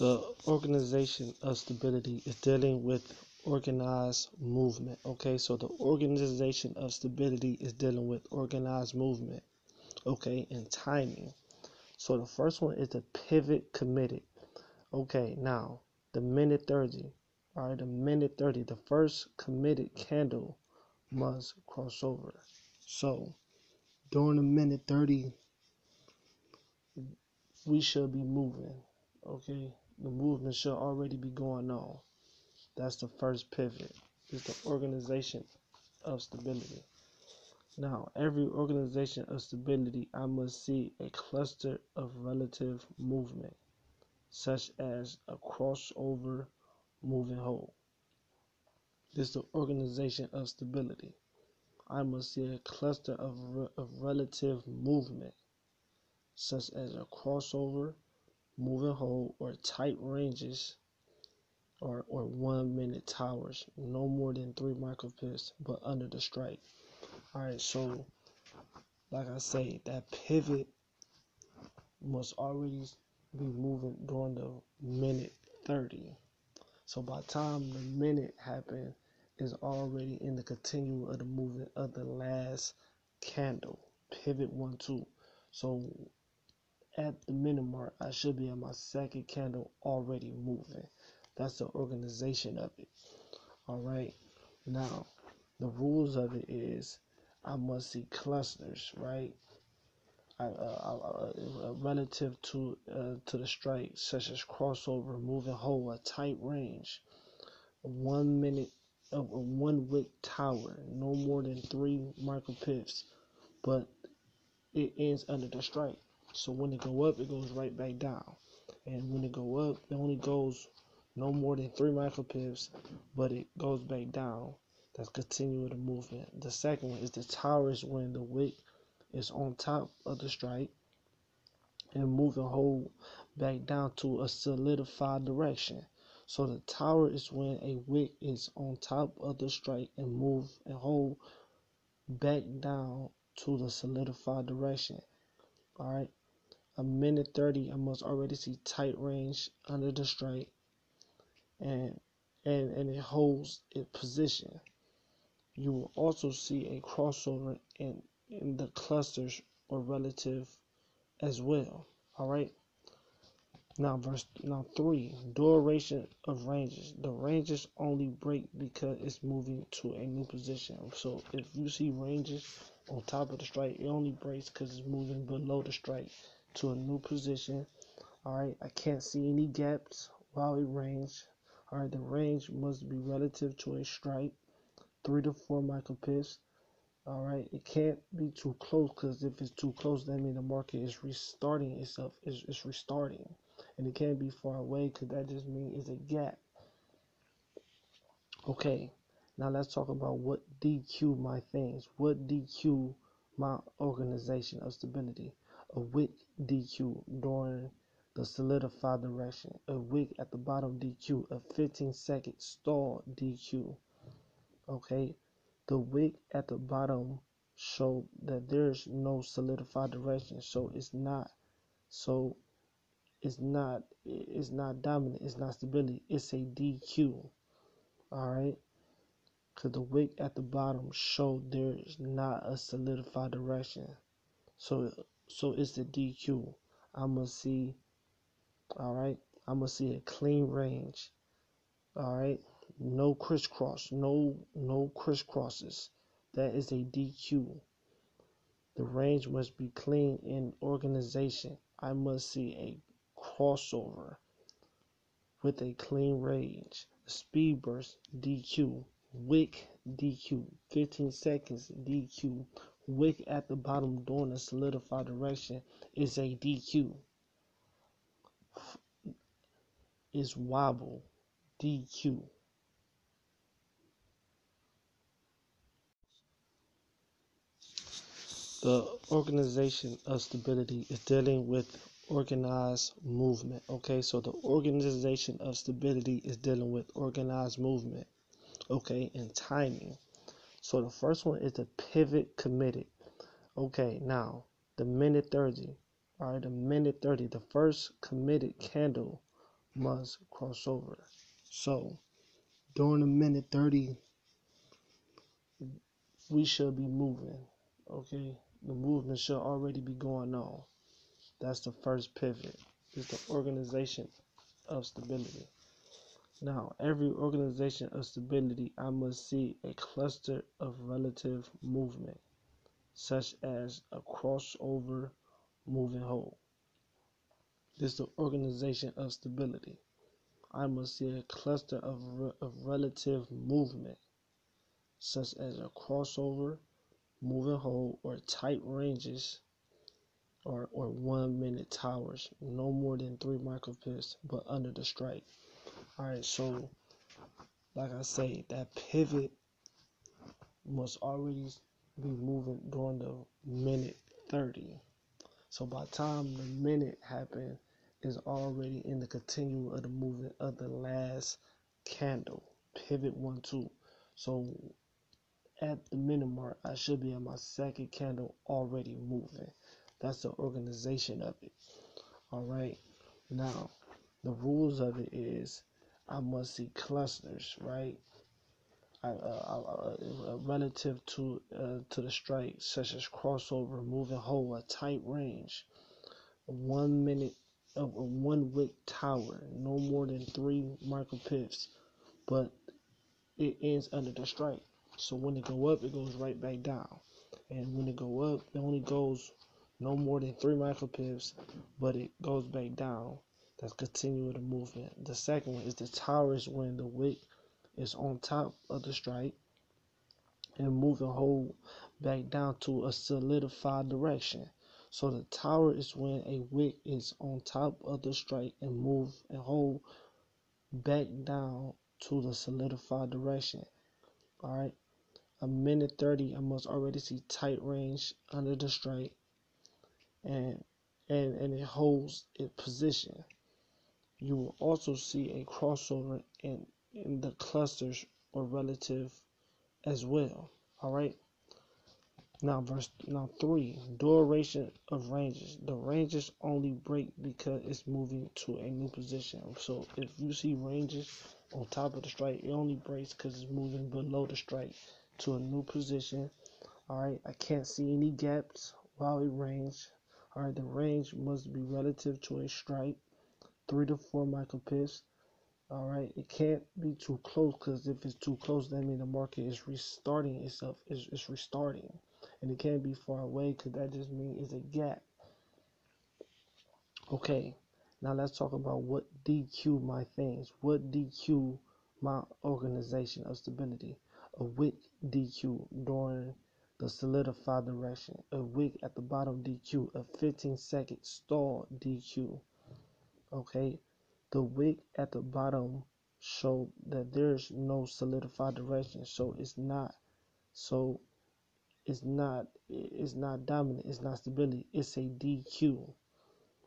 The Organization of Stability is dealing with organized movement. Okay, so the Organization of Stability is dealing with organized movement. Okay, and timing. So the first one is the pivot committed. Okay, now the minute 30. All right, the minute 30. The first committed candle must cross over. So during the minute 30, we should be moving. Okay, the movement should already be going on. That's the first pivot. Is the organization of stability. Now, every organization of stability, I must see a cluster of relative movement, such as a crossover moving whole. This is the organization of stability. I must see a cluster of, re- of relative movement, such as a crossover moving whole or tight ranges or, or one minute towers, no more than three micropips, but under the strike. All right, so like I say, that pivot must already be moving during the minute 30. So by time the minute happened, is already in the continuum of the movement of the last candle. Pivot one two. So at the minute mark, I should be at my second candle already moving. That's the organization of it. All right. Now, the rules of it is I must see clusters, right? I, uh, uh, uh, relative to uh, to the strike, such as crossover, moving hole, a tight range, one minute of a one wick tower, no more than three micropips, but it ends under the strike. So when it go up, it goes right back down, and when it go up, it only goes no more than three micropips, but it goes back down. That's continuing the movement. The second one is the tower is when the wick is on top of the strike and moving whole back down to a solidified direction. So the tower is when a wick is on top of the strike and move and hold back down to the solidified direction. Alright. A minute 30, I must already see tight range under the strike and and, and it holds its position. You will also see a crossover in, in the clusters or relative as well. Alright. Now verse now three duration of ranges. The ranges only break because it's moving to a new position. So if you see ranges on top of the strike, it only breaks because it's moving below the strike to a new position. Alright, I can't see any gaps while it range. Alright, the range must be relative to a strike, three to four micropips. Alright, it can't be too close because if it's too close, that means the market is restarting itself. It's, it's restarting and it can't be far away because that just means it's a gap. Okay, now let's talk about what DQ my things. What DQ my organization of stability? A wick DQ during the solidified direction. A wick at the bottom DQ. A 15 second stall DQ. Okay, the wick at the bottom showed that there's no solidified direction, so it's not so it's not it's not dominant, it's not stability, it's a DQ. Alright? Cause the wick at the bottom showed there's not a solidified direction. So so it's the DQ. I'ma see alright. I'ma see a clean range. Alright. No crisscross. No no crisscrosses. That is a DQ. The range must be clean in organization. I must see a crossover with a clean range. Speed burst DQ. Wick DQ. 15 seconds DQ. Wick at the bottom during a solidified direction is a DQ. Is wobble DQ. The Organization of Stability is dealing with organized movement. Okay, so the Organization of Stability is dealing with organized movement. Okay, and timing. So the first one is the pivot committed. Okay, now the minute 30. All right, the minute 30. The first committed candle must cross over. So during the minute 30, we should be moving. Okay, the movement should already be going on. That's the first pivot. Is the organization of stability. Now, every organization of stability, I must see a cluster of relative movement, such as a crossover moving whole. This is the organization of stability. I must see a cluster of, re- of relative movement, such as a crossover, moving whole, or tight ranges, or, or one minute towers, no more than three micropips, but under the strike. Alright, so like I say, that pivot must already be moving during the minute 30. So by time the minute happened, is already in the continuum of the movement of the last candle. Pivot one, two. So at the minute mark, I should be at my second candle already moving. That's the organization of it. All right. Now, the rules of it is I must see clusters, right? I, uh, uh, uh, relative to uh, to the strike, such as crossover, moving whole, a tight range, one minute of a one wick tower, no more than three micropips, but it ends under the strike. So when it go up, it goes right back down, and when it go up, it only goes no more than three micropips, but it goes back down. That's continuing the movement. The second one is the tower is when the wick is on top of the strike and moving whole back down to a solidified direction. So the tower is when a wick is on top of the strike and move and hold back down to the solidified direction. Alright. A minute 30, I must already see tight range under the strike and and, and it holds its position. You will also see a crossover in, in the clusters or relative as well. Alright. Now verse now three duration of ranges. The ranges only break because it's moving to a new position. So if you see ranges on top of the strike, it only breaks because it's moving below the strike to a new position. Alright, I can't see any gaps while it range. Alright, the range must be relative to a strike, three to four micropips. All right, it can't be too close because if it's too close, that means the market is restarting itself. It's, it's restarting and it can't be far away because that just means it's a gap. Okay, now let's talk about what DQ my things. What DQ my organization of stability? A wick DQ during the solidified direction. A wick at the bottom DQ. A 15 second stall DQ. Okay, the wick at the bottom show that there's no solidified direction, so it's not so it's not it's not dominant, it's not stability, it's a DQ.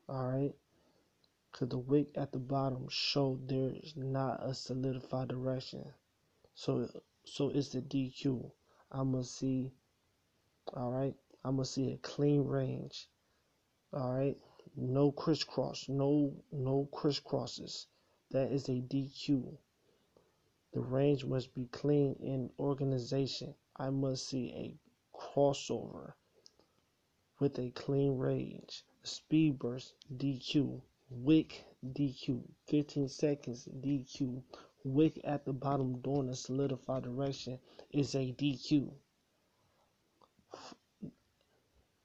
Alright? Cause the wick at the bottom showed there's not a solidified direction. So so it's a DQ. I must see alright. I must see a clean range. Alright. No crisscross. No no crisscrosses. That is a DQ. The range must be clean in organization. I must see a crossover with a clean range. Speed burst DQ. Wick DQ. 15 seconds DQ. Wick at the bottom during a solidified direction is a DQ.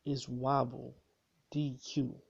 Is wobble DQ.